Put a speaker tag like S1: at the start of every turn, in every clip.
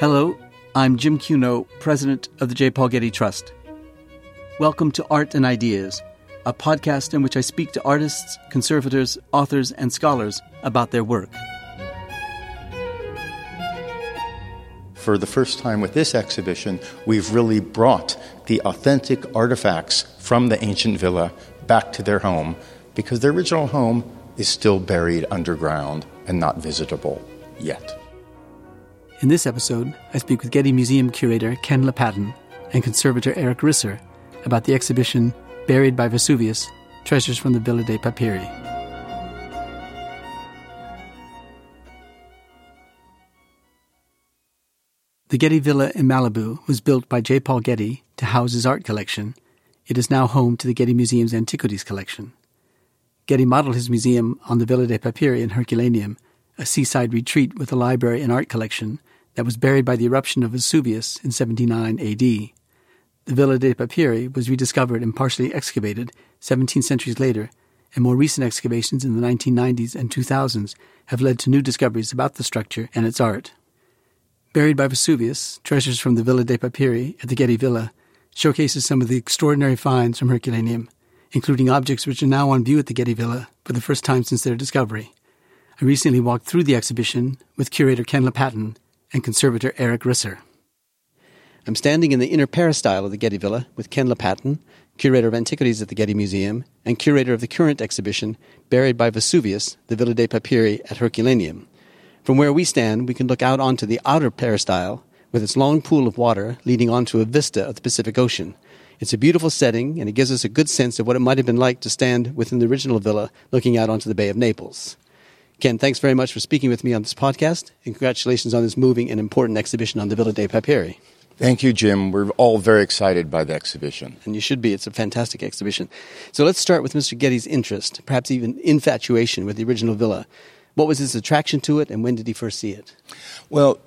S1: Hello, I'm Jim Cuno, president of the J. Paul Getty Trust. Welcome to Art and Ideas, a podcast in which I speak to artists, conservators, authors, and scholars about their work.
S2: For the first time with this exhibition, we've really brought the authentic artifacts from the ancient villa back to their home because their original home is still buried underground and not visitable yet.
S1: In this episode, I speak with Getty Museum curator Ken Lapatin and conservator Erik Risser about the exhibition Buried by Vesuvius Treasures from the Villa dei Papiri. The Getty Villa in Malibu was built by J. Paul Getty to house his art collection. It is now home to the Getty Museum's Antiquities collection. Getty modeled his museum on the Villa dei Papiri in Herculaneum, a seaside retreat with a library and art collection that was buried by the eruption of Vesuvius in 79 AD. The Villa dei Papiri was rediscovered and partially excavated 17 centuries later, and more recent excavations in the 1990s and 2000s have led to new discoveries about the structure and its art. Buried by Vesuvius, Treasures from the Villa dei Papiri at the Getty Villa showcases some of the extraordinary finds from Herculaneum, including objects which are now on view at the Getty Villa for the first time since their discovery. I recently walked through the exhibition with curator Ken Lapatin and conservator Erik Risser. I'm standing in the inner peristyle of the Getty Villa with Ken Lapatin, curator of antiquities at the Getty Museum and curator of the current exhibition Buried by Vesuvius, the Villa dei Papiri at Herculaneum. From where we stand, we can look out onto the outer peristyle with its long pool of water leading onto a vista of the Pacific Ocean. It's a beautiful setting, and it gives us a good sense of what it might have been like to stand within the original villa looking out onto the Bay of Naples. Ken, thanks very much for speaking with me on this podcast, and congratulations on this moving and important exhibition on the Villa dei Papiri.
S2: Thank you, Jim. We're all very excited by the exhibition.
S1: And you should be. It's a fantastic exhibition. So let's start with Mr. Getty's interest, perhaps even infatuation with the original villa. What was his attraction to it, and when did he first see it?
S2: Well,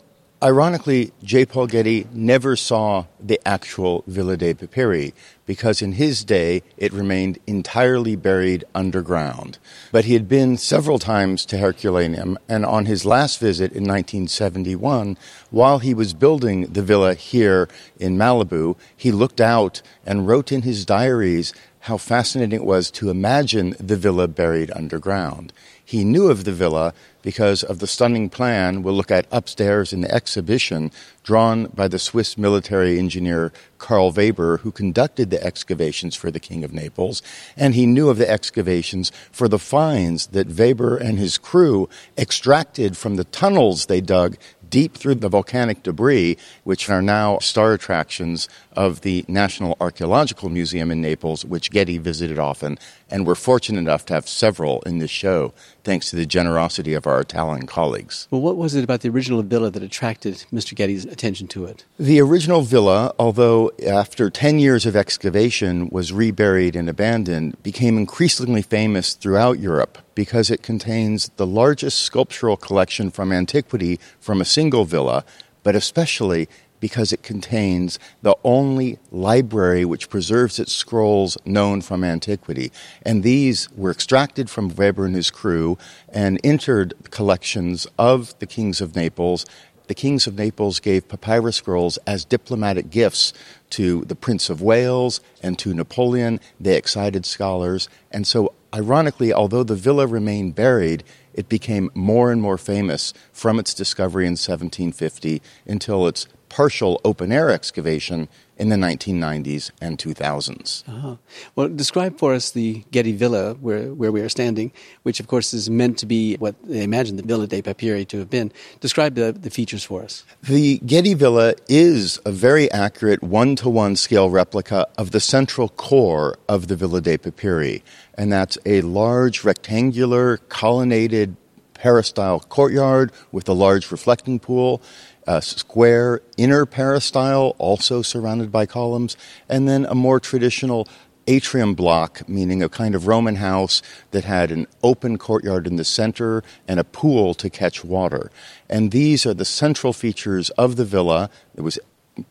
S2: Ironically, J. Paul Getty never saw the actual Villa dei Papiri because in his day it remained entirely buried underground. But he had been several times to Herculaneum, and on his last visit in 1971, while he was building the villa here in Malibu, he looked out and wrote in his diaries how fascinating it was to imagine the villa buried underground. He knew of the villa because of the stunning plan we'll look at upstairs in the exhibition drawn by the Swiss military engineer Karl Weber, who conducted the excavations for the King of Naples. And he knew of the excavations for the finds that Weber and his crew extracted from the tunnels they dug deep through the volcanic debris, which are now star attractions of the National Archaeological Museum in Naples, which Getty visited often. And we're fortunate enough to have several in this show, thanks to the generosity of our Italian colleagues.
S1: Well, what was it about the original villa that attracted Mr. Getty's attention to it?
S2: The original villa, although after 10 years of excavation was reburied and abandoned, became increasingly famous throughout Europe because it contains the largest sculptural collection from antiquity from a single villa, but especially because it contains the only library which preserves its scrolls known from antiquity. And these were extracted from Weber and his crew and entered collections of the kings of Naples. The kings of Naples gave papyrus scrolls as diplomatic gifts to the Prince of Wales and to Napoleon. They excited scholars. And so Ironically, although the villa remained buried, it became more and more famous from its discovery in 1750 until its partial open air excavation in the 1990s and 2000s.
S1: Uh-huh. Well, describe for us the Getty Villa where, where we are standing, which of course is meant to be what they imagine the Villa dei Papiri to have been. Describe the, the features for us.
S2: The Getty Villa is a very accurate one to one scale replica of the central core of the Villa dei Papiri, and that's a large rectangular colonnaded peristyle courtyard with a large reflecting pool a square inner peristyle, also surrounded by columns, and then a more traditional atrium block, meaning a kind of Roman house that had an open courtyard in the center and a pool to catch water. And these are the central features of the villa that was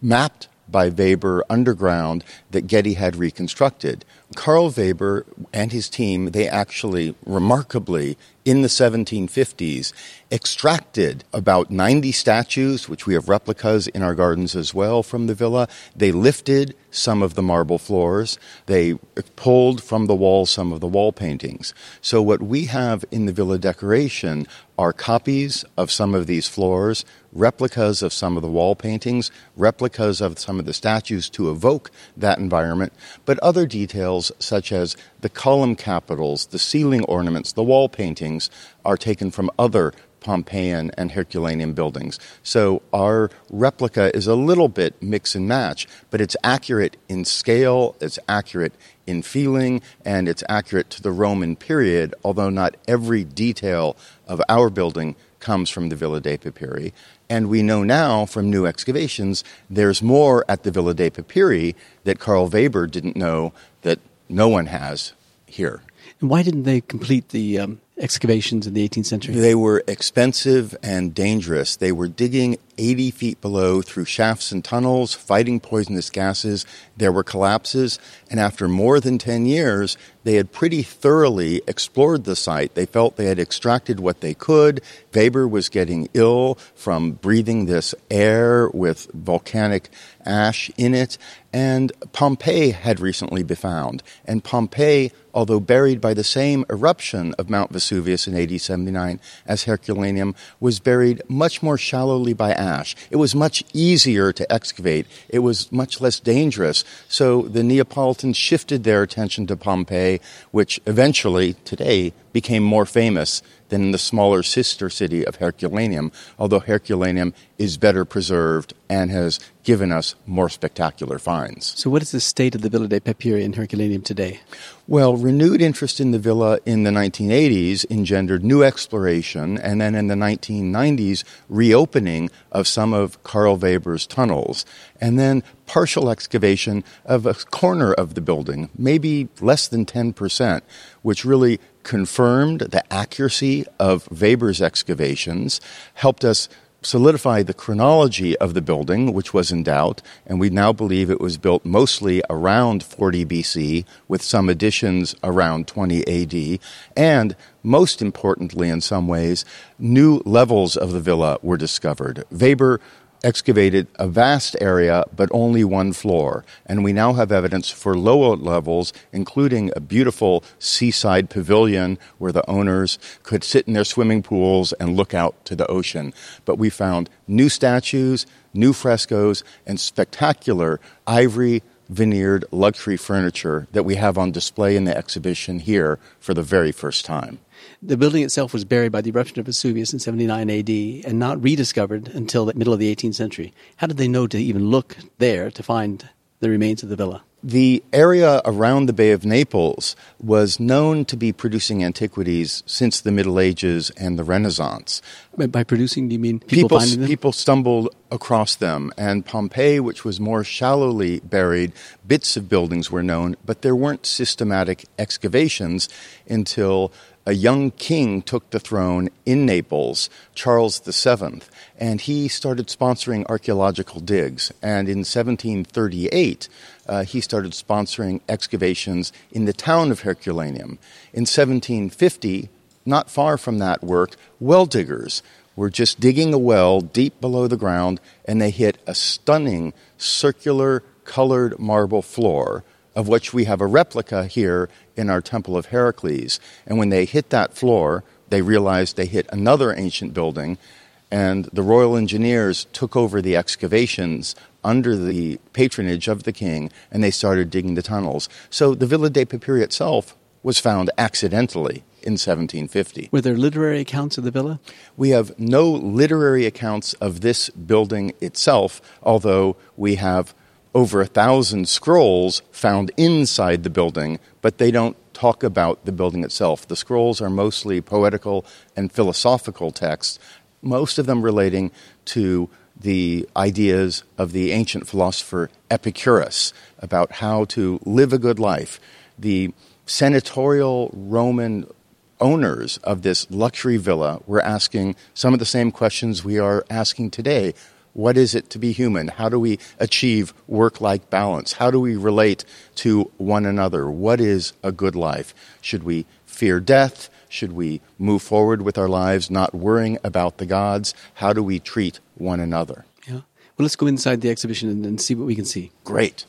S2: mapped by Weber underground that Getty had reconstructed. Karl Weber and his team, they actually remarkably in the 1750s extracted about 90 statues, which we have replicas in our gardens as well from the villa. They lifted some of the marble floors. They pulled from the walls some of the wall paintings. So what we have in the villa decoration are copies of some of these floors, replicas of some of the wall paintings, replicas of some of the statues to evoke that environment, but other details such as the column capitals, the ceiling ornaments, the wall paintings are taken from other Pompeian and Herculaneum buildings. So our replica is a little bit mix and match, but it's accurate in scale, it's accurate in feeling, and it's accurate to the Roman period, although not every detail of our building comes from the Villa dei Papiri. And we know now from new excavations there's more at the Villa dei Papiri that Karl Weber didn't know that no one has here.
S1: And why didn't they complete the um, excavations in the 18th century?
S2: They were expensive and dangerous. They were digging 80 feet below through shafts and tunnels, fighting poisonous gases. There were collapses, and after more than 10 years, they had pretty thoroughly explored the site. They felt they had extracted what they could. Weber was getting ill from breathing this air with volcanic ash in it, and Pompeii had recently been found. And Pompeii, although buried by the same eruption of Mount Vesuvius in AD 79 as Herculaneum, was buried much more shallowly by ash. It was much easier to excavate. It was much less dangerous. So the Neapolitans shifted their attention to Pompeii, which eventually, today, became more famous than the smaller sister city of Herculaneum, although Herculaneum is better preserved and has given us more spectacular finds.
S1: So, what is the state of the Villa dei Papiri in Herculaneum today?
S2: Well, renewed interest in the villa in the 1980s engendered new exploration, and then in the 1990s, reopening of some of Karl Weber's tunnels, and then partial excavation of a corner of the building, maybe less than 10%, which really confirmed the accuracy of Weber's excavations, helped us solidify the chronology of the building, which was in doubt, and we now believe it was built mostly around 40 BC, with some additions around 20 AD, and most importantly, in some ways, new levels of the villa were discovered. Weber excavated a vast area but only one floor. And we now have evidence for lower levels, including a beautiful seaside pavilion where the owners could sit in their swimming pools and look out to the ocean. But we found new statues, new frescoes, and spectacular ivory veneered luxury furniture that we have on display in the exhibition here for the very first time.
S1: The building itself was buried by the eruption of Vesuvius in 79 AD and not rediscovered until the middle of the 18th century. How did they know to even look there to find the remains of the villa?
S2: The area around the Bay of Naples was known to be producing antiquities since the Middle Ages and the Renaissance.
S1: By producing, do you mean people, people finding them?
S2: People stumbled across them, and Pompeii, which was more shallowly buried, bits of buildings were known, but there weren't systematic excavations until a young king took the throne in Naples, Charles VII, and he started sponsoring archaeological digs. And in 1738, uh, he started sponsoring excavations in the town of Herculaneum. In 1750, not far from that work, well diggers were just digging a well deep below the ground, and they hit a stunning circular colored marble floor of which we have a replica here in our Temple of Heracles. And when they hit that floor, they realized they hit another ancient building, and the Royal Engineers took over the excavations under the patronage of the king, and they started digging the tunnels. So the Villa dei Papiri itself was found accidentally in 1750.
S1: Were there literary accounts of the villa?
S2: We have no literary accounts of this building itself, although we have over a thousand scrolls found inside the building, but they don't talk about the building itself. The scrolls are mostly poetical and philosophical texts, most of them relating to the ideas of the ancient philosopher Epicurus about how to live a good life. The senatorial Roman owners of this luxury villa were asking some of the same questions we are asking today What is it to be human? How do we achieve work life balance? How do we relate to one another? What is a good life? Should we fear death? Should we move forward with our lives not worrying about the gods? How do we treat one another?
S1: Yeah. Well, let's go inside the exhibition and, and see what we can see.
S2: Great.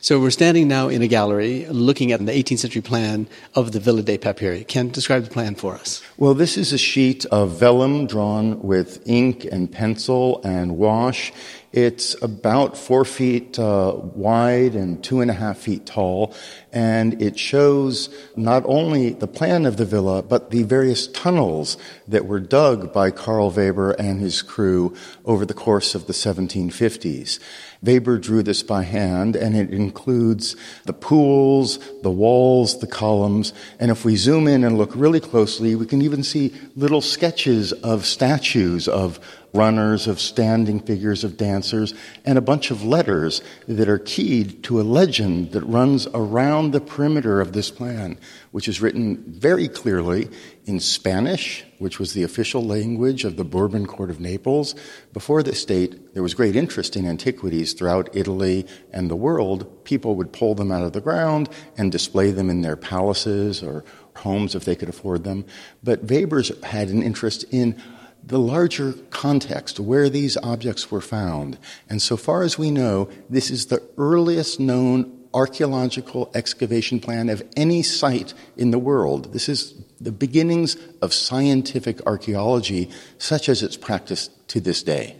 S1: So we're standing now in a gallery looking at the 18th century plan of the Villa dei Papyri. Ken, describe the plan for us.
S2: Well, this is a sheet of vellum drawn with ink and pencil and wash. It's about four feet uh, wide and two and a half feet tall, and it shows not only the plan of the villa, but the various tunnels that were dug by Karl Weber and his crew over the course of the 1750s. Weber drew this by hand, and it includes the pools, the walls, the columns, and if we zoom in and look really closely, we can even see little sketches of statues of runners, of standing figures, of dancers, and a bunch of letters that are keyed to a legend that runs around the perimeter of this plan, which is written very clearly in Spanish, which was the official language of the Bourbon court of Naples. Before this date, there was great interest in antiquities throughout Italy and the world. People would pull them out of the ground and display them in their palaces or homes if they could afford them. But Weber's had an interest in the larger context where these objects were found. And so far as we know, this is the earliest known archaeological excavation plan of any site in the world. This is the beginnings of scientific archaeology, such as it's practiced to this day.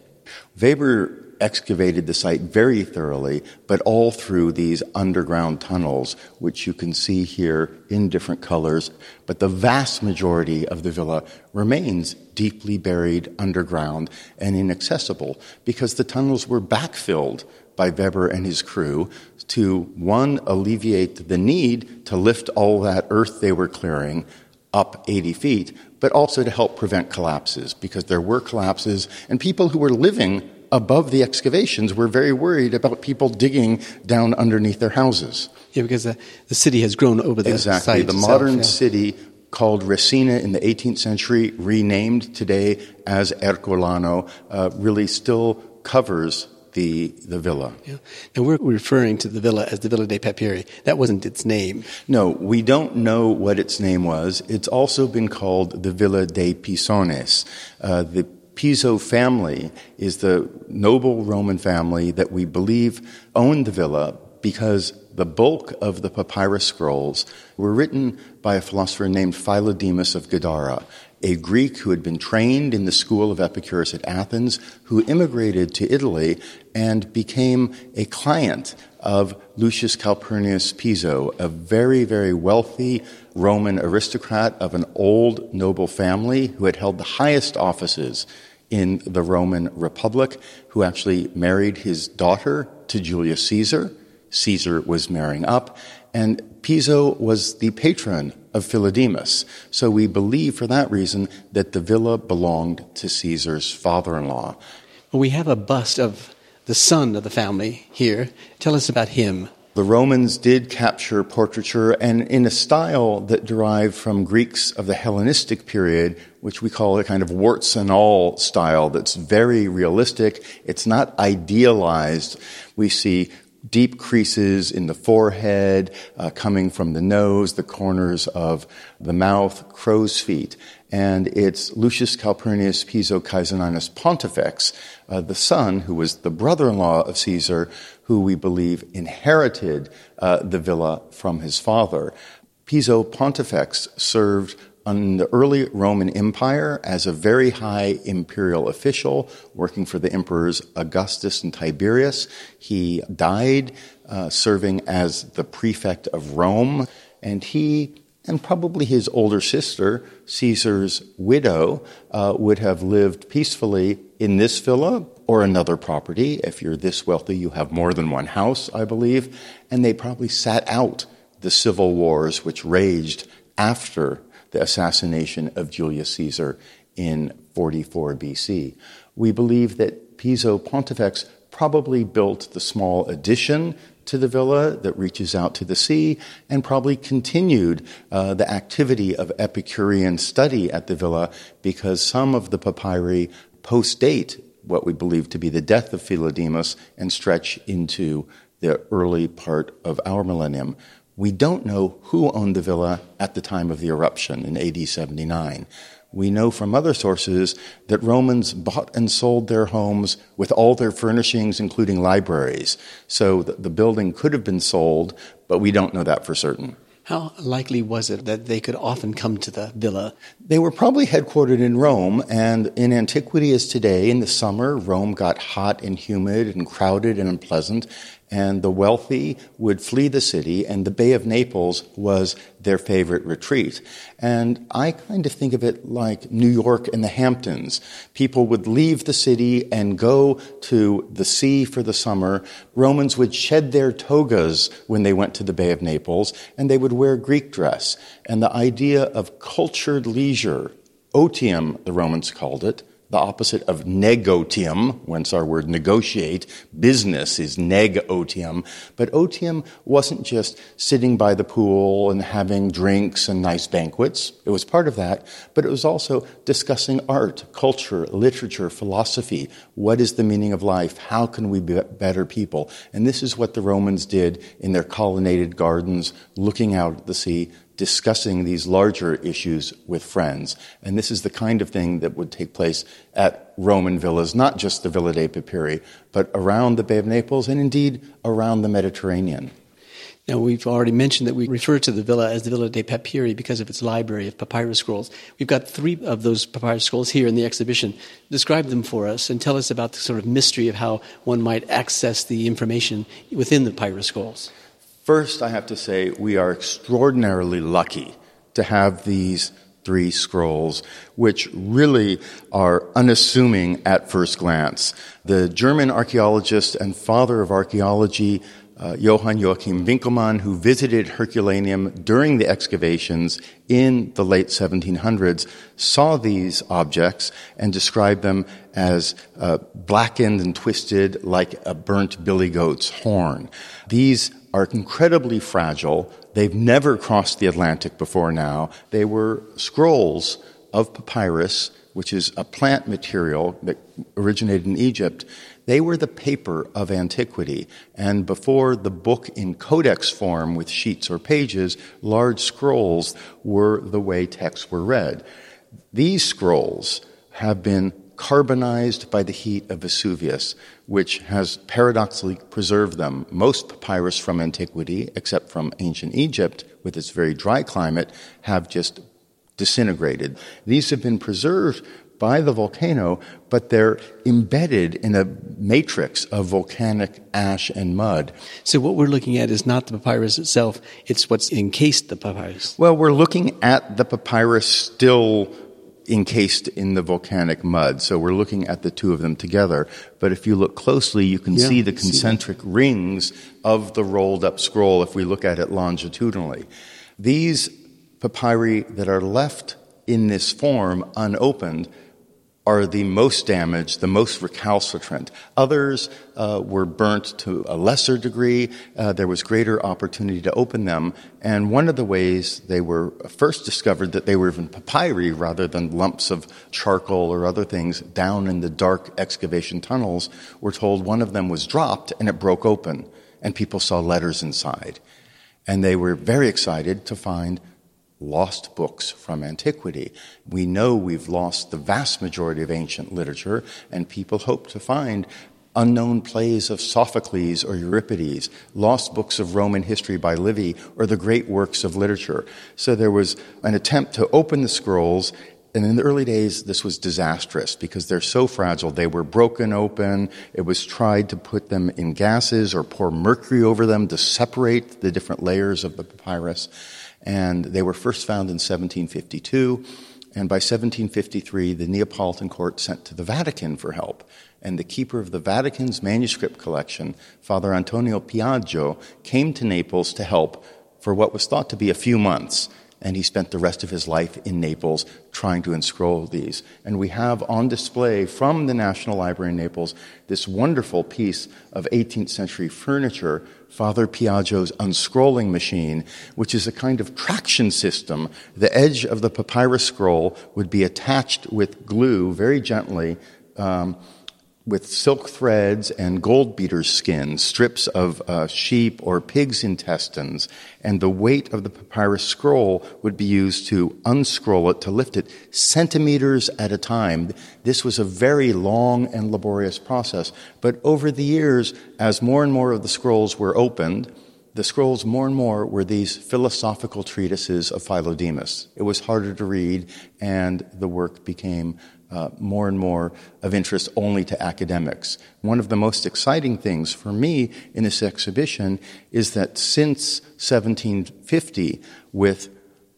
S2: Weber excavated the site very thoroughly, but all through these underground tunnels, which you can see here in different colors. But the vast majority of the villa remains deeply buried underground and inaccessible because the tunnels were backfilled by Weber and his crew to one, alleviate the need to lift all that earth they were clearing up 80 feet, but also to help prevent collapses because there were collapses and people who were living above the excavations we're very worried about people digging down underneath their houses.
S1: Yeah, because the, the city has grown over the
S2: exactly. the
S1: itself,
S2: modern
S1: yeah.
S2: city called Resina in the 18th century, renamed today as Ercolano, uh, really still covers the, the villa.
S1: Yeah. And we're referring to the villa as the Villa dei Papyri. That wasn't its name.
S2: No, we don't know what its name was. It's also been called the Villa dei Pisones. Uh, the Piso family is the noble Roman family that we believe owned the villa because the bulk of the papyrus scrolls were written by a philosopher named Philodemus of Gadara, a Greek who had been trained in the school of Epicurus at Athens, who immigrated to Italy and became a client of Lucius Calpurnius Piso, a very, very wealthy Roman aristocrat of an old noble family who had held the highest offices in the Roman Republic, who actually married his daughter to Julius Caesar. Caesar was marrying up, and Piso was the patron of Philodemus. So we believe for that reason that the villa belonged to Caesar's father in law.
S1: We have a bust of the son of the family here. Tell us about him.
S2: The Romans did capture portraiture and in a style that derived from Greeks of the Hellenistic period, which we call a kind of warts and all style that's very realistic. It's not idealized. We see deep creases in the forehead, uh, coming from the nose, the corners of the mouth, crow's feet. And it's Lucius Calpurnius Piso Caesoninus Pontifex, uh, the son, who was the brother in law of Caesar, who we believe inherited uh, the villa from his father. Piso Pontifex served in the early Roman Empire as a very high imperial official working for the emperors Augustus and Tiberius. He died uh, serving as the prefect of Rome, and he and probably his older sister, Caesar's widow, uh, would have lived peacefully in this villa or another property. If you're this wealthy, you have more than one house, I believe. And they probably sat out the civil wars which raged after the assassination of Julius Caesar in 44 BC. We believe that Piso Pontifex probably built the small addition to the villa that reaches out to the sea and probably continued uh, the activity of Epicurean study at the villa because some of the papyri post date what we believe to be the death of Philodemus and stretch into the early part of our millennium. We don't know who owned the villa at the time of the eruption in AD 79. We know from other sources that Romans bought and sold their homes with all their furnishings, including libraries. So the building could have been sold, but we don't know that for certain.
S1: How likely was it that they could often come to the villa?
S2: They were probably headquartered in Rome, and in antiquity as today, in the summer, Rome got hot and humid and crowded and unpleasant, and the wealthy would flee the city, and the Bay of Naples was their favorite retreat. And I kind of think of it like New York and the Hamptons. People would leave the city and go to the sea for the summer. Romans would shed their togas when they went to the Bay of Naples, and they would wear Greek dress. And the idea of cultured leisure, otium, the Romans called it, the opposite of negotium, whence our word negotiate. Business is negotium. But otium wasn't just sitting by the pool and having drinks and nice banquets. It was part of that, but it was also discussing art, culture, literature, philosophy. What is the meaning of life? How can we be better people? And this is what the Romans did in their colonnaded gardens, looking out at the sea, discussing these larger issues with friends. And this is the kind of thing that would take place at Roman villas, not just the Villa dei Papyri, but around the Bay of Naples and indeed around the Mediterranean.
S1: Now, we've already mentioned that we refer to the villa as the Villa dei Papyri because of its library of papyrus scrolls. We've got three of those papyrus scrolls here in the exhibition. Describe them for us and tell us about the sort of mystery of how one might access the information within the papyrus scrolls.
S2: First, I have to say we are extraordinarily lucky to have these three scrolls, which really are unassuming at first glance. The German archaeologist and father of archaeology, uh, Johann Joachim Winckelmann, who visited Herculaneum during the excavations in the late 1700s, saw these objects and described them as uh, blackened and twisted like a burnt billy goat's horn. These are incredibly fragile. They've never crossed the Atlantic before now. They were scrolls of papyrus, which is a plant material that originated in Egypt. They were the paper of antiquity. And before the book in codex form with sheets or pages, large scrolls were the way texts were read. These scrolls have been carbonized by the heat of Vesuvius, which has paradoxically preserved them. Most papyrus from antiquity, except from ancient Egypt, with its very dry climate, have just disintegrated. These have been preserved by the volcano, but they're embedded in a matrix of volcanic ash and mud.
S1: So, what we're looking at is not the papyrus itself, it's what's encased the papyrus.
S2: Well, we're looking at the papyrus still encased in the volcanic mud. So we're looking at the two of them together. But if you look closely, you can yeah, see the concentric see rings of the rolled up scroll if we look at it longitudinally. These papyri that are left in this form unopened are the most damaged, the most recalcitrant. Others uh, were burnt to a lesser degree. Uh, there was greater opportunity to open them. And one of the ways they were first discovered that they were even papyri rather than lumps of charcoal or other things down in the dark excavation tunnels, we're told one of them was dropped and it broke open, and people saw letters inside. And they were very excited to find lost books from antiquity. We know we've lost the vast majority of ancient literature, and people hope to find unknown plays of Sophocles or Euripides, lost books of Roman history by Livy, or the great works of literature. So there was an attempt to open the scrolls. And in the early days, this was disastrous because they're so fragile. They were broken open. It was tried to put them in gases or pour mercury over them to separate the different layers of the papyrus and they were first found in 1752. And by 1753, the Neapolitan court sent to the Vatican for help. And the keeper of the Vatican's manuscript collection, Father Antonio Piaggio, came to Naples to help for what was thought to be a few months and he spent the rest of his life in Naples trying to enscroll these. And we have on display from the National Library in Naples this wonderful piece of 18th century furniture, Father Piaggio's unscrolling machine, which is a kind of traction system. The edge of the papyrus scroll would be attached with glue very gently. Um, with silk threads and gold beater skin, strips of uh, sheep or pig's intestines, and the weight of the papyrus scroll would be used to unscroll it, to lift it centimeters at a time. This was a very long and laborious process. But over the years, as more and more of the scrolls were opened, the scrolls more and more were these philosophical treatises of Philodemus. It was harder to read, and the work became uh, more and more of interest only to academics. One of the most exciting things for me in this exhibition is that since 1750, with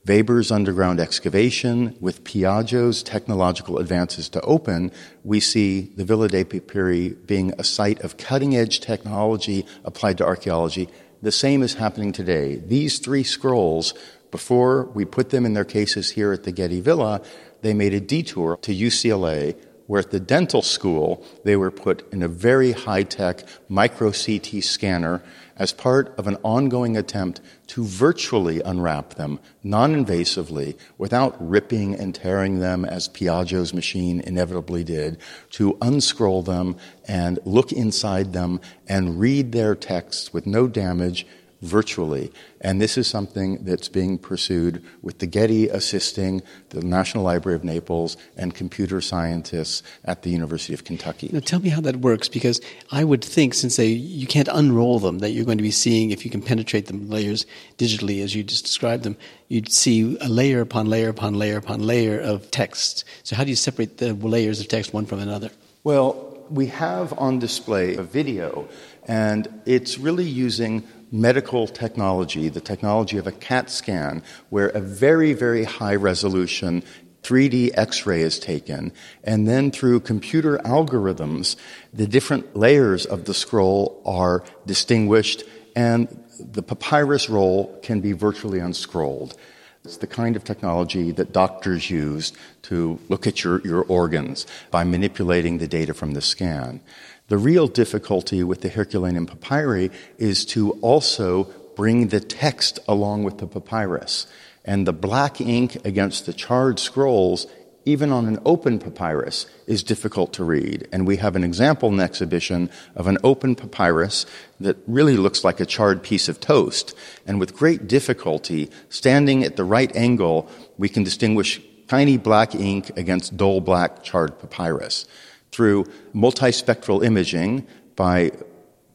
S2: Weber's underground excavation, with Piaggio's technological advances to open, we see the Villa dei Papiri being a site of cutting edge technology applied to archaeology. The same is happening today. These three scrolls, before we put them in their cases here at the Getty Villa, they made a detour to UCLA, where at the dental school, they were put in a very high tech micro CT scanner as part of an ongoing attempt to virtually unwrap them non invasively without ripping and tearing them as Piaggio's machine inevitably did, to unscroll them and look inside them and read their texts with no damage virtually. And this is something that's being pursued with the Getty assisting the National Library of Naples and computer scientists at the University of Kentucky.
S1: Now, tell me how that works, because I would think, since they, you can't unroll them, that you're going to be seeing, if you can penetrate the layers digitally as you just described them, you'd see a layer upon layer upon layer upon layer of text. So, how do you separate the layers of text one from another?
S2: Well, we have on display a video, and it's really using medical technology, the technology of a CAT scan, where a very, very high resolution 3D X ray is taken, and then through computer algorithms, the different layers of the scroll are distinguished, and the papyrus roll can be virtually unscrolled. It's the kind of technology that doctors use to look at your, your organs by manipulating the data from the scan. The real difficulty with the Herculaneum papyri is to also bring the text along with the papyrus. And the black ink against the charred scrolls, even on an open papyrus, is difficult to read. And we have an example in the exhibition of an open papyrus that really looks like a charred piece of toast. And with great difficulty, standing at the right angle, we can distinguish tiny black ink against dull black charred papyrus through multispectral imaging by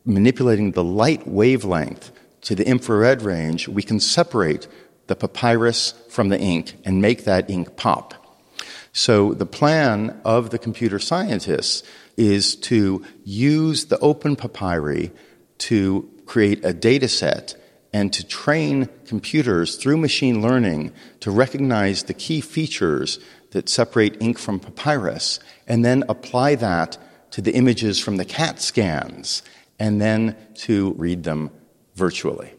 S2: manipulating the light wavelength to the infrared range, we can separate the papyrus from the ink and make that ink pop. So the plan of the computer scientists is to use the open papyri to create a data set and to train computers through machine learning to recognize the key features that separate ink from papyrus, and then apply that to the images from the CAT scans, and then to read them virtually.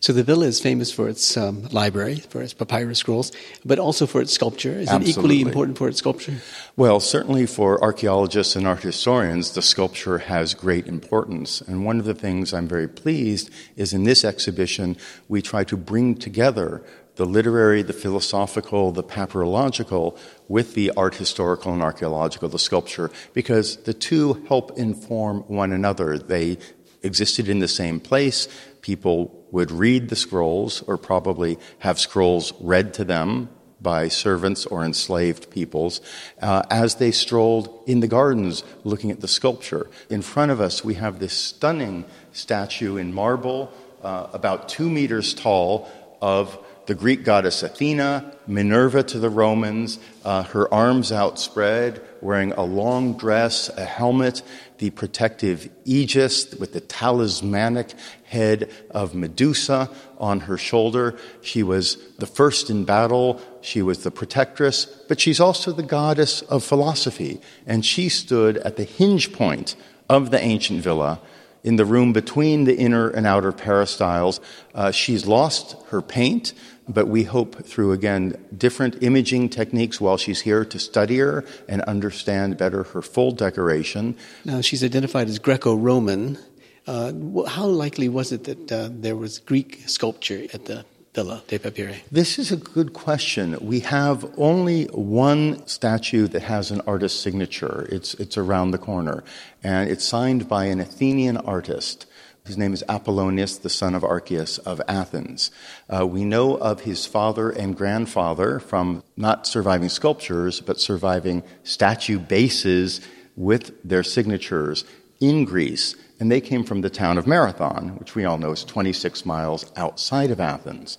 S1: So the villa is famous for its um, library, for its papyrus scrolls, but also for its sculpture. Is
S2: Absolutely.
S1: it equally important for its sculpture?
S2: Well, certainly for archaeologists and art historians, the sculpture has great importance. And one of the things I'm very pleased is in this exhibition, we try to bring together the literary, the philosophical, the papyrological with the art historical and archaeological, the sculpture, because the two help inform one another. They existed in the same place. People would read the scrolls or probably have scrolls read to them by servants or enslaved peoples uh, as they strolled in the gardens looking at the sculpture. In front of us, we have this stunning statue in marble, uh, about two meters tall, of the Greek goddess Athena, Minerva to the Romans, uh, her arms outspread, wearing a long dress, a helmet, the protective aegis with the talismanic head of Medusa on her shoulder. She was the first in battle. She was the protectress, but she's also the goddess of philosophy. And she stood at the hinge point of the ancient villa in the room between the inner and outer peristyles. Uh, she's lost her paint but we hope through, again, different imaging techniques while she's here to study her and understand better her full decoration.
S1: Now, she's identified as Greco Roman. Uh, how likely was it that uh, there was Greek sculpture at the Villa de Papyri?
S2: This is a good question. We have only one statue that has an artist's signature. It's, it's around the corner, and it's signed by an Athenian artist. His name is Apollonius, the son of Archias of Athens. Uh, we know of his father and grandfather from not surviving sculptures, but surviving statue bases with their signatures in Greece. And they came from the town of Marathon, which we all know is 26 miles outside of Athens.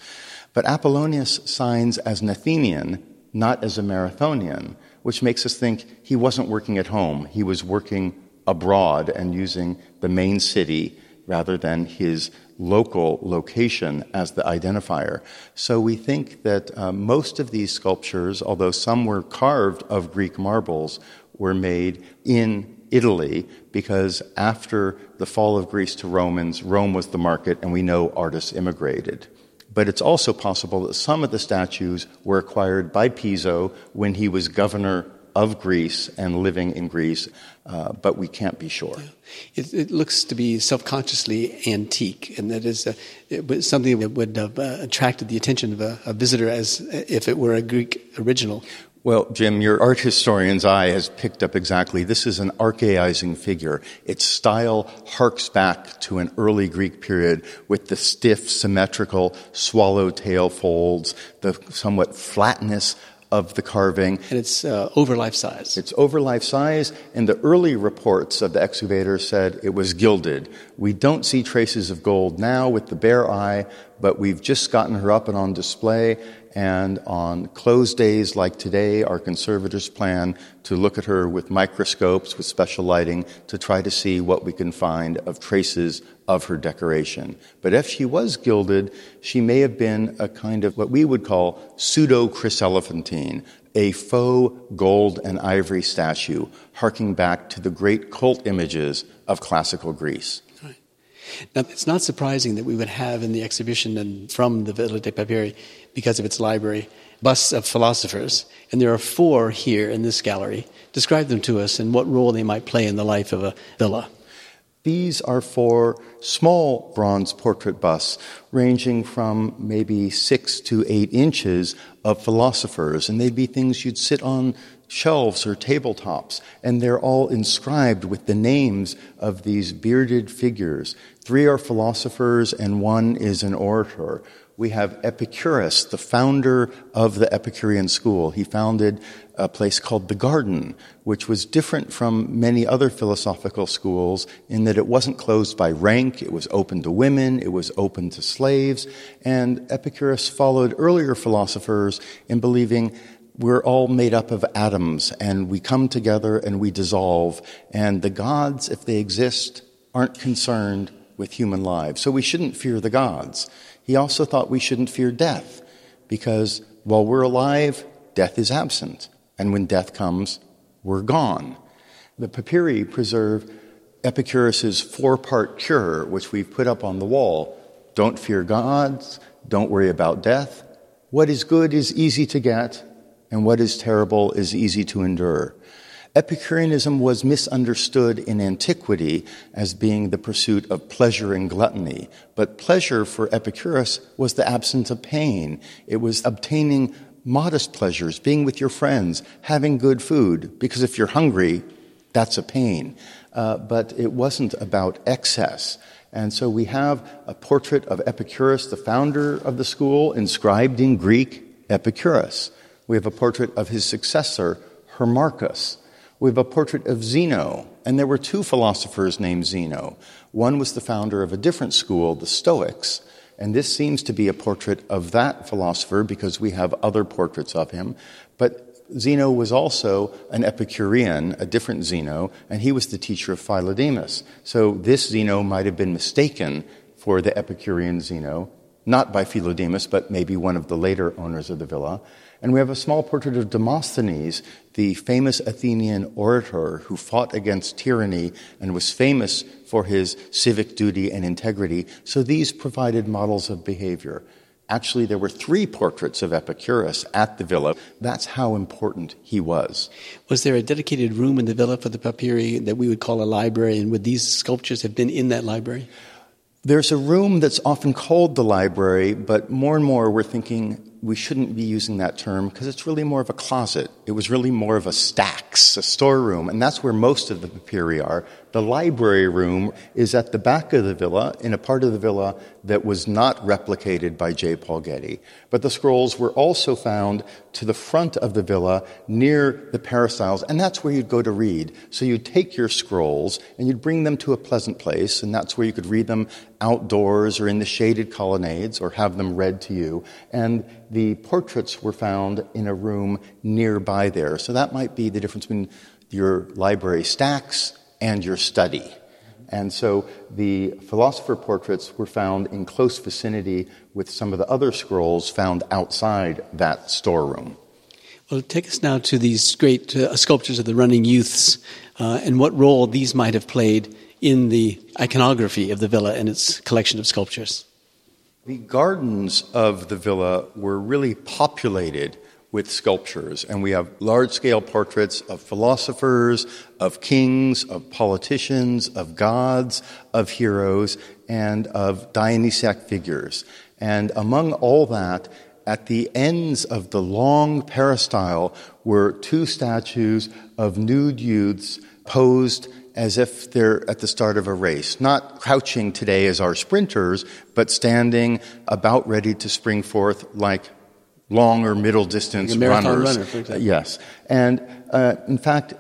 S2: But Apollonius signs as an Athenian, not as a Marathonian, which makes us think he wasn't working at home. He was working abroad and using the main city rather than his local location as the identifier. So we think that uh, most of these sculptures, although some were carved of Greek marbles, were made in Italy because after the fall of Greece to Romans, Rome was the market, and we know artists immigrated. But it's also possible that some of the statues were acquired by Piso when he was governor of Greece and living in Greece, uh, but we can't be sure. Yeah.
S1: It, it, looks to be self-consciously antique, and that is uh, something that would have uh, attracted the attention of a, a, visitor as if it were a Greek original.
S2: Well, Jim, your art historian's eye has picked up exactly. This is an archaizing figure. Its style harks back to an early Greek period with the stiff, symmetrical swallowtail folds, the somewhat flatness of the carving.
S1: And it's uh, over life size.
S2: It's over life size, and the early reports of the excavator said it was gilded. We don't see traces of gold now with the bare eye, but we've just gotten her up and on display. And on closed days like today, our conservators plan to look at her with microscopes, with special lighting, to try to see what we can find of traces of her decoration. But if she was gilded, she may have been a kind of what we would call pseudo chryselephantine, a faux gold and ivory statue, harking back to the great cult images of classical Greece.
S1: Now, it's not surprising that we would have in the exhibition and from the Villa de Papyri, because of its library, busts of philosophers. And there are four here in this gallery. Describe them to us and what role they might play in the life of a villa.
S2: These are four small bronze portrait busts, ranging from maybe six to eight inches of philosophers, and they'd be things you'd sit on shelves or tabletops, and they're all inscribed with the names of these bearded figures. Three are philosophers, and one is an orator. We have Epicurus, the founder of the Epicurean school. He founded a place called the Garden, which was different from many other philosophical schools in that it wasn't closed by rank, it was open to women, it was open to slaves, and Epicurus followed earlier philosophers in believing we're all made up of atoms and we come together and we dissolve. And the gods, if they exist, aren't concerned with human lives. So we shouldn't fear the gods. He also thought we shouldn't fear death because while we're alive, death is absent. And when death comes, we're gone. The papyri preserve Epicurus's four part cure, which we've put up on the wall. Don't fear gods, don't worry about death. What is good is easy to get, and what is terrible is easy to endure. Epicureanism was misunderstood in antiquity as being the pursuit of pleasure and gluttony, but pleasure for Epicurus was the absence of pain. It was obtaining modest pleasures, being with your friends, having good food, because if you're hungry, that's a pain. Uh, but it wasn't about excess. And so we have a portrait of Epicurus, the founder of the school, inscribed in Greek, Epicurus. We have a portrait of his successor, Hermarchus. We have a portrait of Zeno, and there were two philosophers named Zeno. One was the founder of a different school, the Stoics, and this seems to be a portrait of that philosopher because we have other portraits of him. But Zeno was also an Epicurean, a different Zeno, and he was the teacher of Philodemus. So this Zeno might have been mistaken for the Epicurean Zeno, not by Philodemus, but maybe one of the later owners of the villa. And we have a small portrait of Demosthenes, the famous Athenian orator who fought against tyranny and was famous for his civic duty and integrity. So these provided models of behavior. Actually, there were three portraits of Epicurus at the villa. That's how important he was.
S1: Was there a dedicated room in the villa for the papyri that we would call a library? And would these sculptures have been in that library?
S2: There's a room that's often called the library, but more and more we're thinking we shouldn't be using that term because it's really more of a closet. It was really more of a stacks, a storeroom, and that's where most of the papyri are. The library room is at the back of the villa, in a part of the villa that was not replicated by J. Paul Getty. But the scrolls were also found to the front of the villa near the peristyles, and that's where you'd go to read. So you'd take your scrolls and you'd bring them to a pleasant place, and that's where you could read them outdoors or in the shaded colonnades or have them read to you. And the portraits were found in a room nearby there. So that might be the difference between your library stacks and your study. And so the philosopher portraits were found in close vicinity with some of the other scrolls found outside that storeroom.
S1: Well, take us now to these great uh, sculptures of the running youths uh, and what role these might have played in the iconography of the villa and its collection of sculptures.
S2: The gardens of the villa were really populated with sculptures. And we have large scale portraits of philosophers, of kings, of politicians, of gods, of heroes, and of Dionysiac figures. And among all that, at the ends of the long peristyle were two statues of nude youths posed as if they're at the start of a race, not crouching today as our sprinters, but standing about ready to spring forth like long or middle distance
S1: like
S2: runners.
S1: Runner,
S2: uh, yes. And uh, in fact,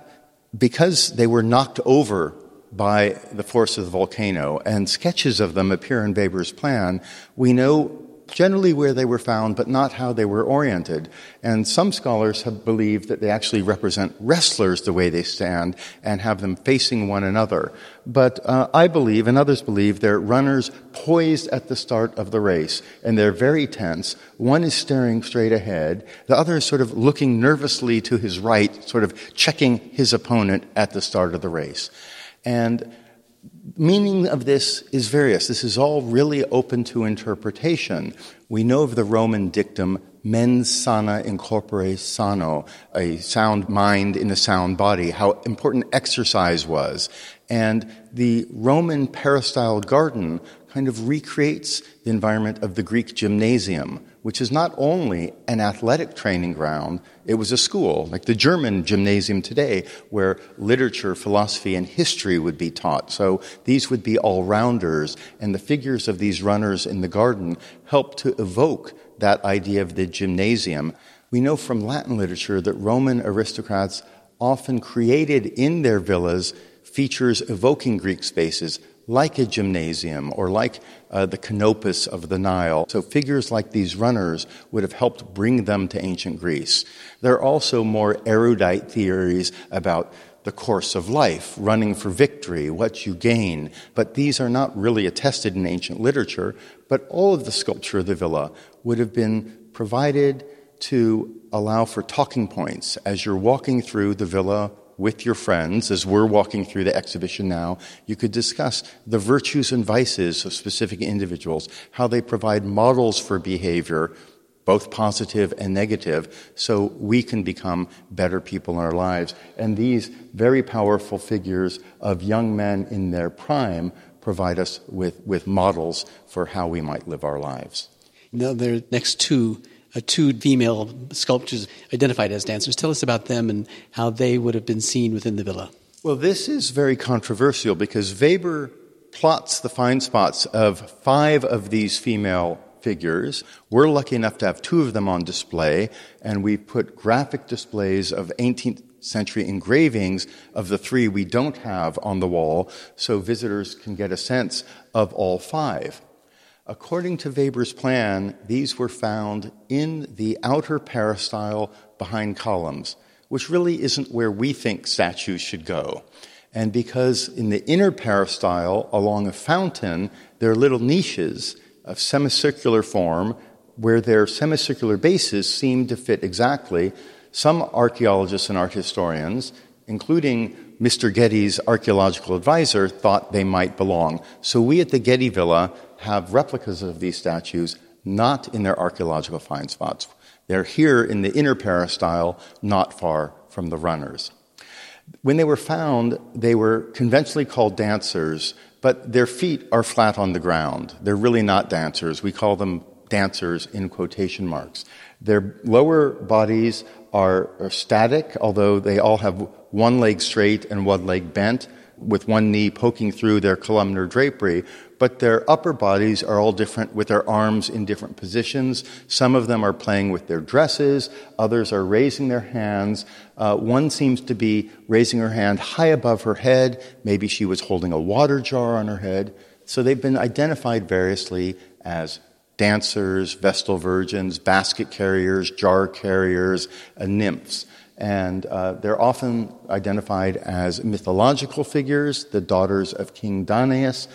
S2: because they were knocked over by the force of the volcano, and sketches of them appear in Weber's plan, we know generally where they were found, but not how they were oriented. And some scholars have believed that they actually represent wrestlers the way they stand and have them facing one another. But uh, I believe, and others believe, they're runners poised at the start of the race, and they're very tense. One is staring straight ahead, the other is sort of looking nervously to his right, sort of checking his opponent at the start of the race. And meaning of this is various. This is all really open to interpretation. We know of the Roman dictum, mens sana in corpore sano, a sound mind in a sound body, how important exercise was. And the Roman peristyle garden kind of recreates the environment of the Greek gymnasium, which is not only an athletic training ground, it was a school, like the German gymnasium today, where literature, philosophy, and history would be taught. So these would be all rounders, and the figures of these runners in the garden help to evoke that idea of the gymnasium. We know from Latin literature that Roman aristocrats often created in their villas features evoking Greek spaces, like a gymnasium or like uh, the canopus of the Nile. So figures like these runners would have helped bring them to ancient Greece. There are also more erudite theories about the course of life, running for victory, what you gain. But these are not really attested in ancient literature. But all of the sculpture of the villa would have been provided to allow for talking points as you're walking through the villa with your friends, as we're walking through the exhibition now, you could discuss the virtues and vices of specific individuals, how they provide models for behavior, both positive and negative, so we can become better people in our lives. And these very powerful figures of young men in their prime provide us with, with models for how we might live our lives.
S1: Now, there next two Uh, two female sculptures identified as dancers. Tell us about them and how they would have been seen within the villa.
S2: Well, this is very controversial because Weber plots the fine spots of five of these female figures. We're lucky enough to have two of them on display, and we put graphic displays of 18th century engravings of the three we don't have on the wall so visitors can get a sense of all five. According to Weber's plan, these were found in the outer peristyle behind columns, which really isn't where we think statues should go. And because in the inner peristyle, along a fountain, there are little niches of semicircular form where their semicircular bases seem to fit exactly. Some archaeologists and art historians, including Mr. Getty's archaeological advisor, thought they might belong. So we at the Getty Villa have replicas of these statues not in their archaeological find spots. They're here in the inner peristyle, not far from the runners. When they were found, they were conventionally called dancers, but their feet are flat on the ground. They're really not dancers. We call them dancers in quotation marks. Their lower bodies are, are static, although they all have one leg straight and one leg bent, with one knee poking through their columnar drapery, but their upper bodies are all different with their arms in different positions. Some of them are playing with their dresses, others are raising their hands. Uh, one seems to be raising her hand high above her head. Maybe she was holding a water jar on her head. So they've been identified variously as dancers, Vestal virgins, basket carriers, jar carriers, uh, nymphs. And uh, they're often identified as mythological figures, the daughters of King Danaus.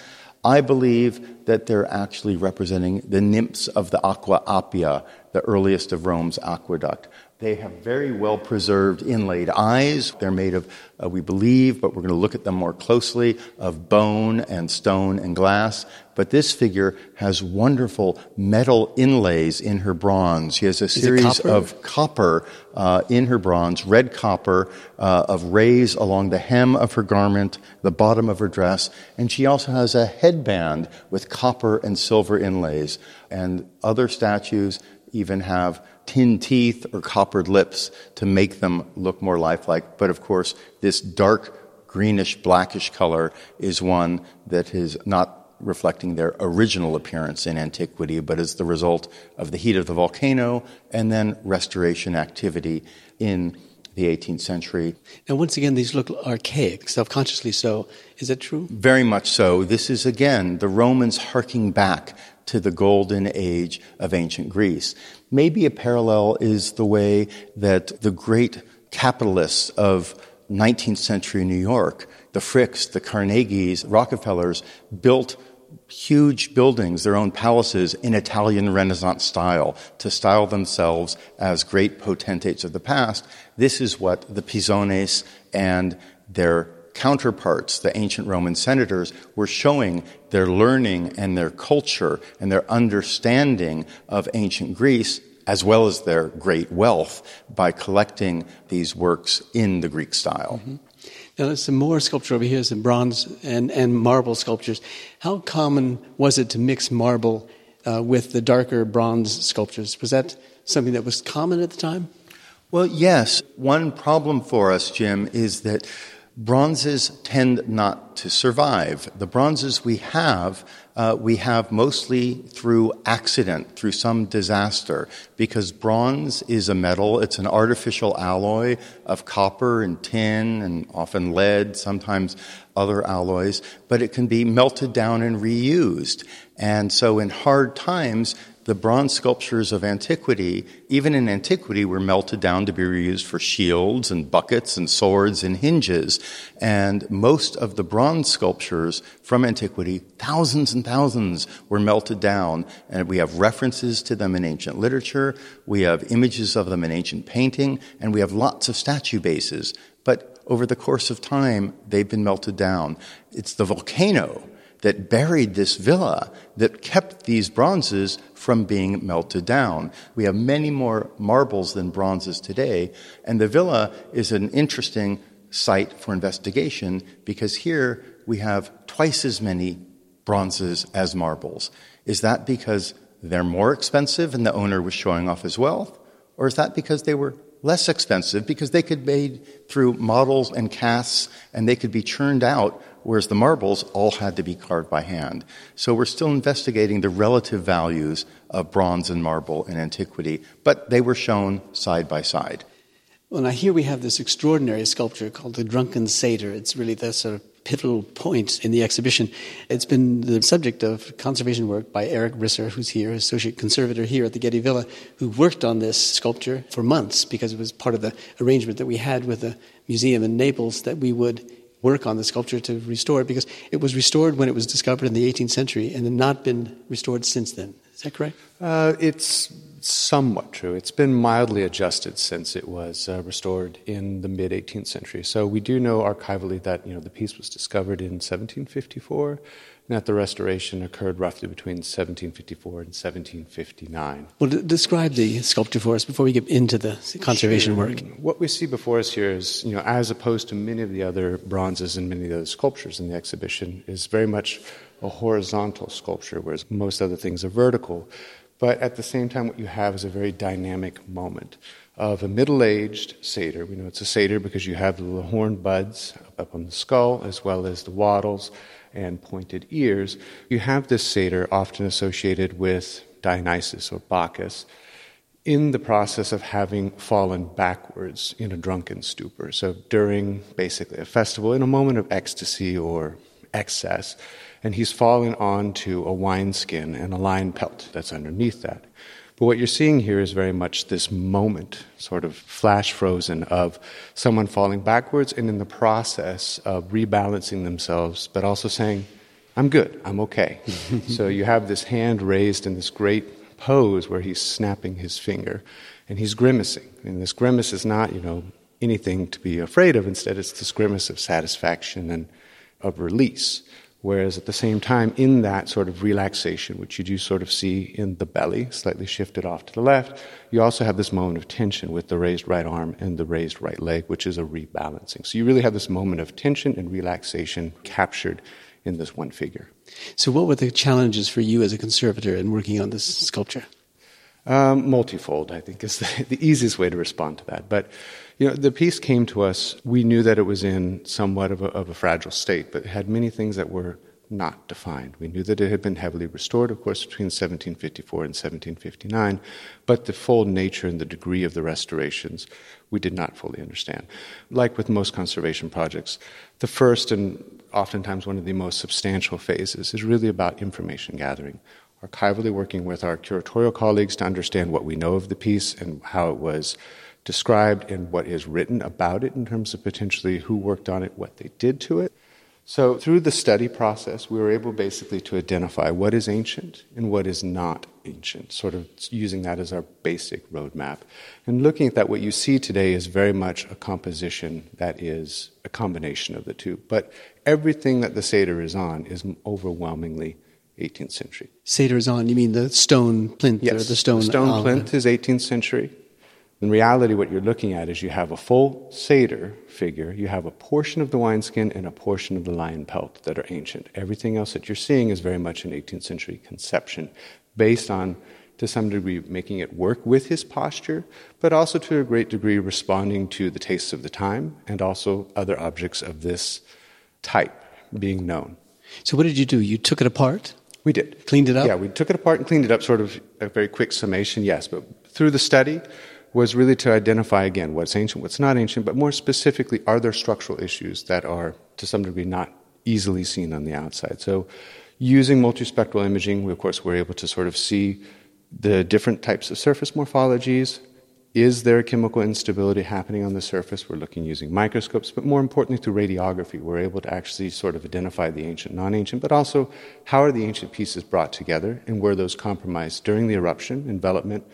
S2: I believe that they're actually representing the nymphs of the Aqua Appia, the earliest of Rome's aqueduct. They have very well preserved inlaid eyes. They're made of, uh, we believe, but we're going to look at them more closely, of bone and stone and glass. But this figure has wonderful metal inlays in her bronze. She has a series
S1: copper?
S2: of copper uh, in her bronze, red copper, uh, of rays along the hem of her garment, the bottom of her dress, and she also has a headband with copper and silver inlays. And other statues even have tin teeth or coppered lips to make them look more lifelike. But of course, this dark greenish blackish color is one that is not reflecting their original appearance in antiquity, but is the result of the heat of the volcano and then restoration activity in the 18th century.
S1: Now, once again, these look archaic, self consciously so. Is that true?
S2: Very much so. This is again the Romans harking back to the golden age of ancient Greece. Maybe a parallel is the way that the great capitalists of 19th century New York, the Fricks, the Carnegies, Rockefellers, built huge buildings, their own palaces, in Italian Renaissance style to style themselves as great potentates of the past. This is what the Pisones and their counterparts, the ancient Roman senators, were showing their learning and their culture and their understanding of ancient Greece, as well as their great wealth, by collecting these works in the Greek style.
S1: Mm-hmm. Now, there's some more sculpture over here, some bronze and, and marble sculptures. How common was it to mix marble uh, with the darker bronze sculptures? Was that something that was common at the time?
S2: Well, yes. One problem for us, Jim, is that Bronzes tend not to survive. The bronzes we have, uh, we have mostly through accident, through some disaster, because bronze is a metal. It's an artificial alloy of copper and tin and often lead, sometimes other alloys, but it can be melted down and reused. And so in hard times, the bronze sculptures of antiquity, even in antiquity, were melted down to be reused for shields and buckets and swords and hinges. And most of the bronze sculptures from antiquity, thousands and thousands, were melted down. And we have references to them in ancient literature, we have images of them in ancient painting, and we have lots of statue bases. But over the course of time, they've been melted down. It's the volcano that buried this villa that kept these bronzes from being melted down. We have many more marbles than bronzes today, and the villa is an interesting site for investigation because here we have twice as many bronzes as marbles. Is that because they're more expensive and the owner was showing off his wealth? Or is that because they were less expensive because they could be made through models and casts and they could be churned out whereas the marbles all had to be carved by hand. So we're still investigating the relative values of bronze and marble in antiquity, but they were shown side by side.
S1: Well, now here we have this extraordinary sculpture called the Drunken Satyr. It's really the sort of pivotal point in the exhibition. It's been the subject of conservation work by Erik Risser, who's here, associate conservator here at the Getty Villa, who worked on this sculpture for months because it was part of the arrangement that we had with the museum in Naples that we would work on the sculpture to restore it because it was restored when it was discovered in the 18th century and had not been restored since then. Is that correct?
S3: Uh, it's somewhat true. It's been mildly adjusted since it was uh, restored in the mid 18th century. So we do know archivally that you know the piece was discovered in 1754, and that the restoration occurred roughly between 1754 and 1759.
S1: Well, d- describe the sculpture for us before we get into the conservation
S3: Sure.
S1: work.
S3: What we see before us here is, you know, as opposed to many of the other bronzes and many of the other sculptures in the exhibition, is very much a horizontal sculpture, whereas most other things are vertical. But at the same time, what you have is a very dynamic moment of a middle aged satyr. We know it's a satyr because you have the horn buds up on the skull, as well as the wattles and pointed ears. You have this satyr often associated with Dionysus or Bacchus in the process of having fallen backwards in a drunken stupor. So during basically a festival, in a moment of ecstasy or excess, and he's fallen onto a wineskin and a lion pelt that's underneath that. But what you're seeing here is very much this moment, sort of flash frozen, of someone falling backwards and in the process of rebalancing themselves, but also saying, I'm good, I'm okay. so you have this hand raised in this great pose where he's snapping his finger and he's grimacing. And this grimace is not, you know, anything to be afraid of. Instead, it's this grimace of satisfaction and of release. Whereas at the same time, in that sort of relaxation, which you do sort of see in the belly, slightly shifted off to the left, you also have this moment of tension with the raised right arm and the raised right leg, which is a rebalancing. So you really have this moment of tension and relaxation captured in this one figure.
S1: So, what were the challenges for you as a conservator in working on this sculpture?
S3: Um, multifold, I think, is the, the easiest way to respond to that. But you know, the piece came to us. We knew that it was in somewhat of a, of a fragile state, but it had many things that were not defined. We knew that it had been heavily restored, of course, between 1754 and 1759, but the full nature and the degree of the restorations we did not fully understand. Like with most conservation projects, the first and oftentimes one of the most substantial phases is really about information gathering. Archivally working with our curatorial colleagues to understand what we know of the piece and how it was described and what is written about it in terms of potentially who worked on it, what they did to it. So, through the study process, we were able basically to identify what is ancient and what is not ancient, sort of using that as our basic roadmap. And looking at that, what you see today is very much a composition that is a combination of the two. But everything that the satyr is on is overwhelmingly 18th century.
S1: satyr is on, you mean the stone plinth
S3: Yes,
S1: or the stone?
S3: stone
S1: uh,
S3: plinth is 18th century. In reality, what you're looking at is you have a full satyr figure, you have a portion of the wineskin and a portion of the lion pelt that are ancient. Everything else that you're seeing is very much an 18th century conception based on, to some degree, making it work with his posture, but also to a great degree responding to the tastes of the time and also other objects of this type being known.
S1: So, what did you do? You took it apart?
S3: We did.
S1: Cleaned it up?
S3: Yeah, we took it apart and cleaned it up, sort of a very quick summation, yes. But through the study was really to identify again what's ancient, what's not ancient, but more specifically, are there structural issues that are to some degree not easily seen on the outside? So, using multispectral imaging, we of course were able to sort of see the different types of surface morphologies. Is there chemical instability happening on the surface? We're looking using microscopes, but more importantly, through radiography, we're able to actually sort of identify the ancient, non ancient, but also how are the ancient pieces brought together and were those compromised during the eruption, envelopment,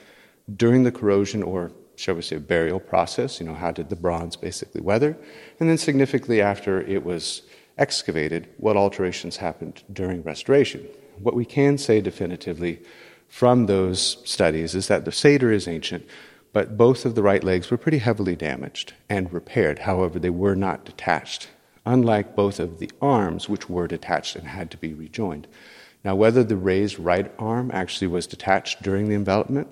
S3: during the corrosion, or shall we say, burial process? You know, how did the bronze basically weather? And then significantly after it was excavated, what alterations happened during restoration? What we can say definitively from those studies is that the satyr is ancient, but both of the right legs were pretty heavily damaged and repaired. However, they were not detached, unlike both of the arms, which were detached and had to be rejoined. Now, whether the raised right arm actually was detached during the envelopment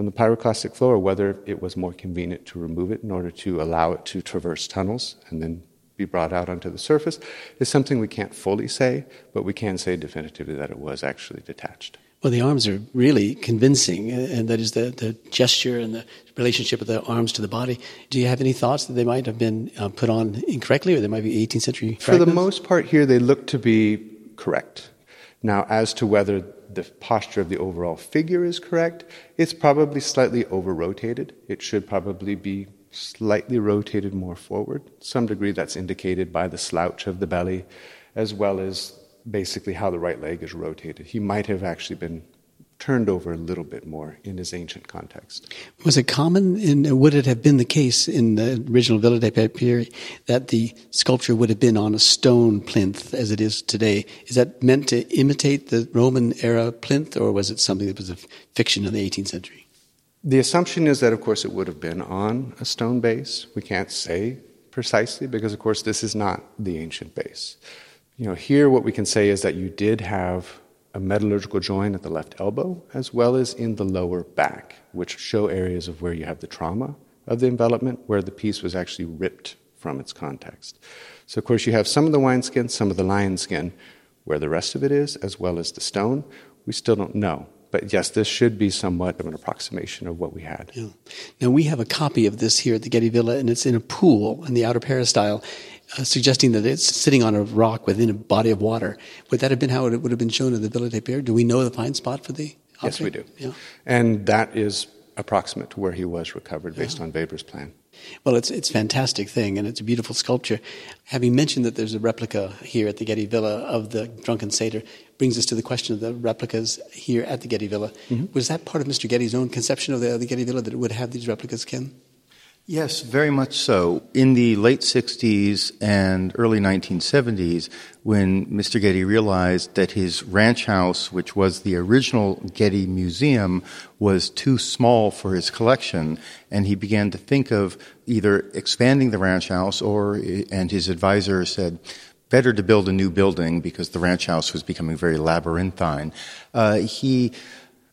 S3: from the pyroclastic flow, or whether it was more convenient to remove it in order to allow it to traverse tunnels and then be brought out onto the surface, is something we can't fully say, but we can say definitively that it was actually detached.
S1: Well, the arms are really convincing, and that is the, the gesture and the relationship of the arms to the body. Do you have any thoughts that they might have been uh, put on incorrectly, or they might be 18th century
S3: For the most part, here they look to be correct. Now, as to whether the posture of the overall figure is correct, it's probably slightly over rotated. It should probably be slightly rotated more forward. Some degree that's indicated by the slouch of the belly, as well as basically how the right leg is rotated. He might have actually been turned over a little bit more in his ancient context.
S1: Was it common, in, would it have been the case in the original Villa dei Papiri that the sculpture would have been on a stone plinth as it is today? Is that meant to imitate the Roman era plinth, or was it something that was a fiction in the 18th century?
S3: The assumption is that, of course, it would have been on a stone base. We can't say precisely because, of course, this is not the ancient base. You know, here what we can say is that you did have a metallurgical joint at the left elbow, as well as in the lower back, which show areas of where you have the trauma of the envelopment, where the piece was actually ripped from its context. So, of course, you have some of the wineskin, some of the lion skin, where the rest of it is, as well as the stone. We still don't know. But yes, this should be somewhat of an approximation of what we had.
S1: Yeah. Now, we have a copy of this here at the Getty Villa, and it's in a pool in the outer peristyle uh, suggesting that it's sitting on a rock within a body of water. Would that have been how it would have been shown in the Villa dei Papiri? Do we know the find spot for the object?
S3: Yes, we do.
S1: Yeah.
S3: And that is approximate to where he was recovered based yeah. on Weber's plan.
S1: Well, it's it's a fantastic thing, and it's a beautiful sculpture. Having mentioned that there's a replica here at the Getty Villa of the drunken satyr, brings us to the question of the replicas here at the Getty Villa. Mm-hmm. Was that part of Mr. Getty's own conception of the, the Getty Villa that it would have these replicas, Ken?
S2: Yes, very much so. In the late 60s and early 1970s, when Mr. Getty realized that his ranch house, which was the original Getty Museum, was too small for his collection, and he began to think of either expanding the ranch house or, and his advisor said, better to build a new building because the ranch house was becoming very labyrinthine. Uh, he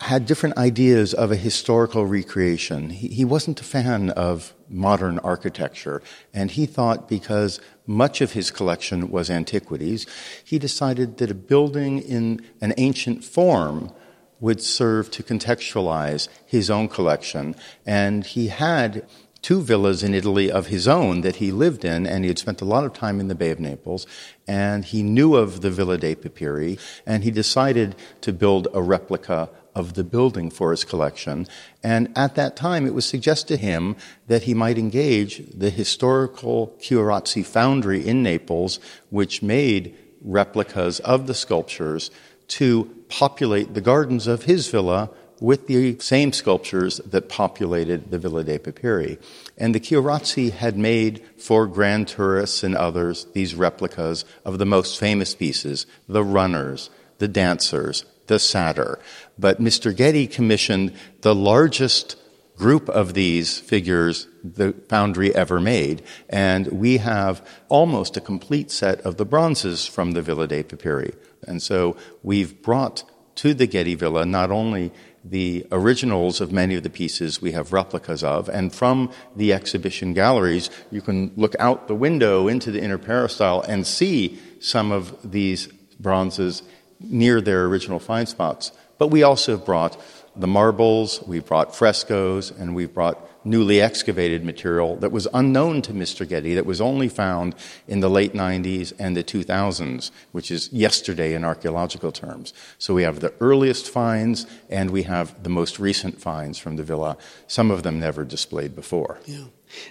S2: had different ideas of a historical recreation. He, he, wasn't a fan of modern architecture, and he thought because much of his collection was antiquities, he decided that a building in an ancient form would serve to contextualize his own collection. And he had two villas in Italy of his own that he lived in, and he had spent a lot of time in the Bay of Naples, and he knew of the Villa dei Papiri, and he decided to build a replica of the building for his collection. And at that time, it was suggested to him that he might engage the historical Chiurazzi foundry in Naples, which made replicas of the sculptures, to populate the gardens of his villa with the same sculptures that populated the Villa dei Papiri. And the Chiurazzi had made for grand tourists and others these replicas of the most famous pieces the runners, the dancers, the satyr. But Mr. Getty commissioned the largest group of these figures the foundry ever made, and we have almost a complete set of the bronzes from the Villa dei Papiri. And so we've brought to the Getty Villa not only the originals of many of the pieces we have replicas of, and from the exhibition galleries, you can look out the window into the inner peristyle and see some of these bronzes near their original find spots. But we also brought the marbles, we've brought frescoes, and we've brought newly excavated material that was unknown to Mr. Getty, that was only found in the late 90s and the 2000s, which is yesterday in archaeological terms. So we have the earliest finds and we have the most recent finds from the villa, some of them never displayed before.
S1: Yeah.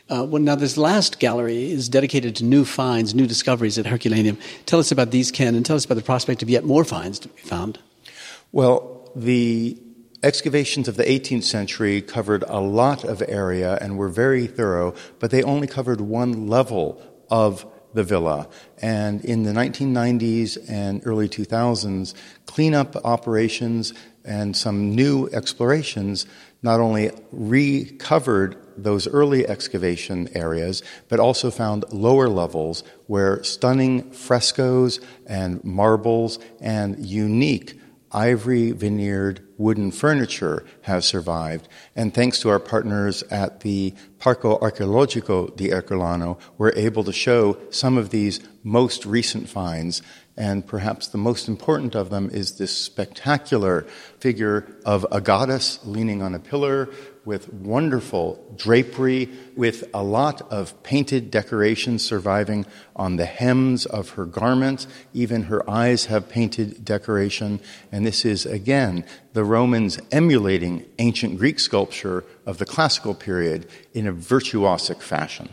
S1: Uh, well, now, this last gallery is dedicated to new finds, new discoveries at Herculaneum. Tell us about these, Ken, and tell us about the prospect of yet more finds to be found.
S2: Well, the excavations of the 18th century covered a lot of area and were very thorough, but they only covered one level of the villa. And in the 1990s and early 2000s, cleanup operations and some new explorations not only recovered those early excavation areas, but also found lower levels where stunning frescoes and marbles and unique ivory veneered wooden furniture have survived. And thanks to our partners at the Parco Archeologico di Ercolano, we're able to show some of these most recent finds. And perhaps the most important of them is this spectacular figure of a goddess leaning on a pillar with wonderful drapery, with a lot of painted decorations surviving on the hems of her garments. Even her eyes have painted decoration. And this is, again, the Romans emulating ancient Greek sculpture of the classical period in a virtuosic fashion.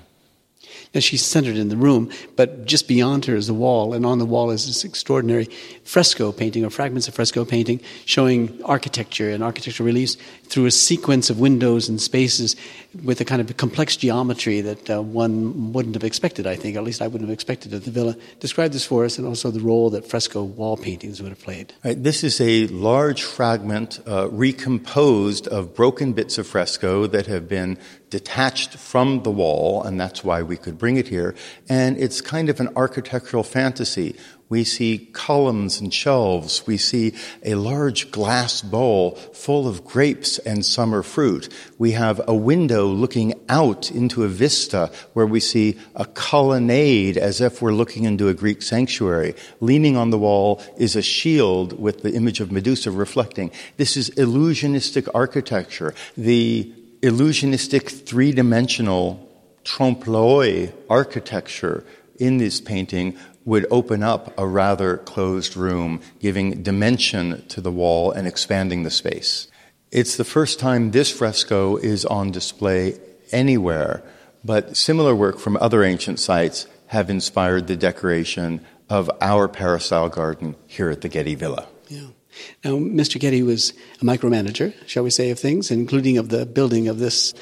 S1: Now she's centered in the room, but just beyond her is the wall, and on the wall is this extraordinary fresco painting or fragments of fresco painting showing architecture and architectural reliefs through a sequence of windows and spaces with a kind of complex geometry that uh, one wouldn't have expected, I think. At least I wouldn't have expected at the villa. Describe this for us and also the role that fresco wall paintings would have played.
S2: Right, this is a large fragment uh, recomposed of broken bits of fresco that have been detached from the wall, and that's why we could bring it here. And it's kind of an architectural fantasy. We see columns and shelves. We see a large glass bowl full of grapes and summer fruit. We have a window looking out into a vista where we see a colonnade as if we're looking into a Greek sanctuary. Leaning on the wall is a shield with the image of Medusa reflecting. This is illusionistic architecture. The illusionistic three dimensional trompe l'oeil architecture in this painting would open up a rather closed room, giving dimension to the wall and expanding the space. It's the first time this fresco is on display anywhere, but similar work from other ancient sites have inspired the decoration of our peristyle garden here at the Getty Villa.
S1: Yeah. Now, Mr. Getty was a micromanager, shall we say, of things, including of the building of this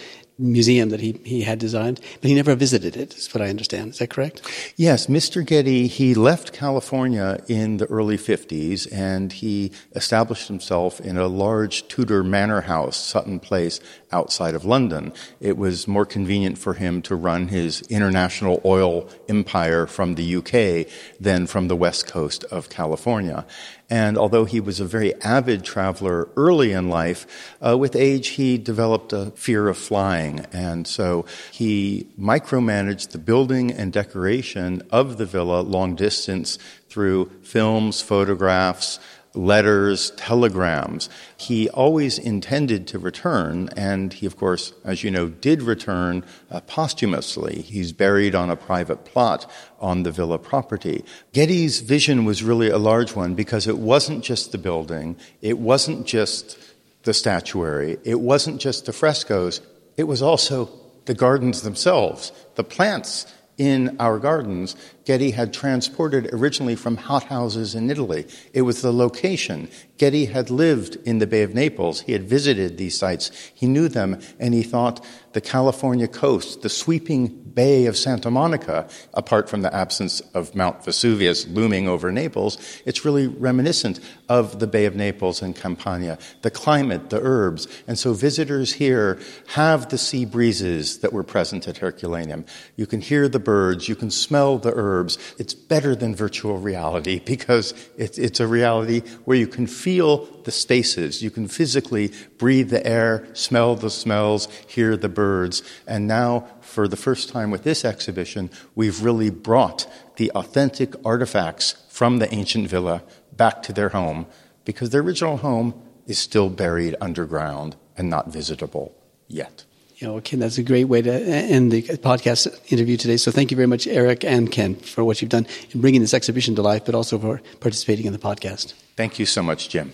S1: museum that he, he had designed, but he never visited it, is what I understand. Is that correct?
S2: Yes, Mr. Getty, he left California in the early 50s and he established himself in a large Tudor manor house, Sutton Place, outside of London. It was more convenient for him to run his international oil empire from the UK than from the west coast of California. And although he was a very avid traveler early in life, uh, with age he developed a fear of flying. And so he micromanaged the building and decoration of the villa long distance through films, photographs, letters, telegrams. He always intended to return, and he, of course, as you know, did return uh, posthumously. He's buried on a private plot on the villa property. Getty's vision was really a large one because it wasn't just the building, it wasn't just the statuary, it wasn't just the frescoes, it was also the gardens themselves, the plants in our gardens, Getty had transported originally from hothouses in Italy. It was the location. Getty had lived in the Bay of Naples. He had visited these sites. He knew them, and he thought the California coast, the sweeping Bay of Santa Monica, apart from the absence of Mount Vesuvius looming over Naples, it's really reminiscent of the Bay of Naples and Campania, the climate, the herbs. And so visitors here have the sea breezes that were present at Herculaneum. You can hear the birds, you can smell the herbs. It's better than virtual reality because it's, it's a reality where you can feel the spaces, you can physically breathe the air, smell the smells, hear the birds. And now for the first time with this exhibition, we've really brought the authentic artifacts from the ancient villa back to their home because their original home is still buried underground and not visitable yet.
S1: You know, Ken, that's a great way to end the podcast interview today. So thank you very much, Erik and Ken, for what you've done in bringing this exhibition to life, but also for participating in the podcast.
S2: Thank you so much, Jim.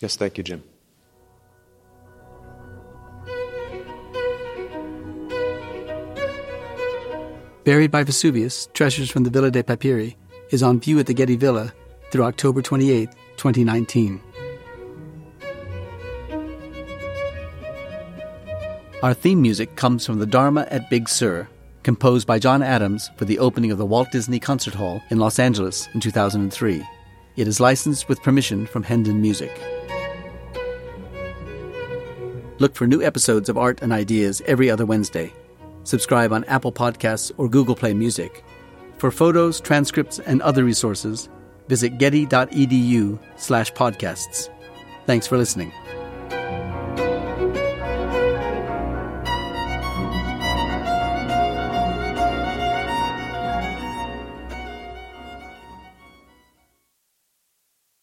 S3: Yes, thank you, Jim.
S1: Buried by Vesuvius, Treasures from the Villa dei Papiri is on view at the Getty Villa through October 28, 2019. Our theme music comes from the Dharma at Big Sur, composed by John Adams for the opening of the Walt Disney Concert Hall in Los Angeles in 2003. It is licensed with permission from Hendon Music. Look for new episodes of Art and Ideas every other Wednesday. Subscribe on Apple Podcasts or Google Play Music. For photos, transcripts, and other resources, visit getty.edu slash podcasts. Thanks for listening.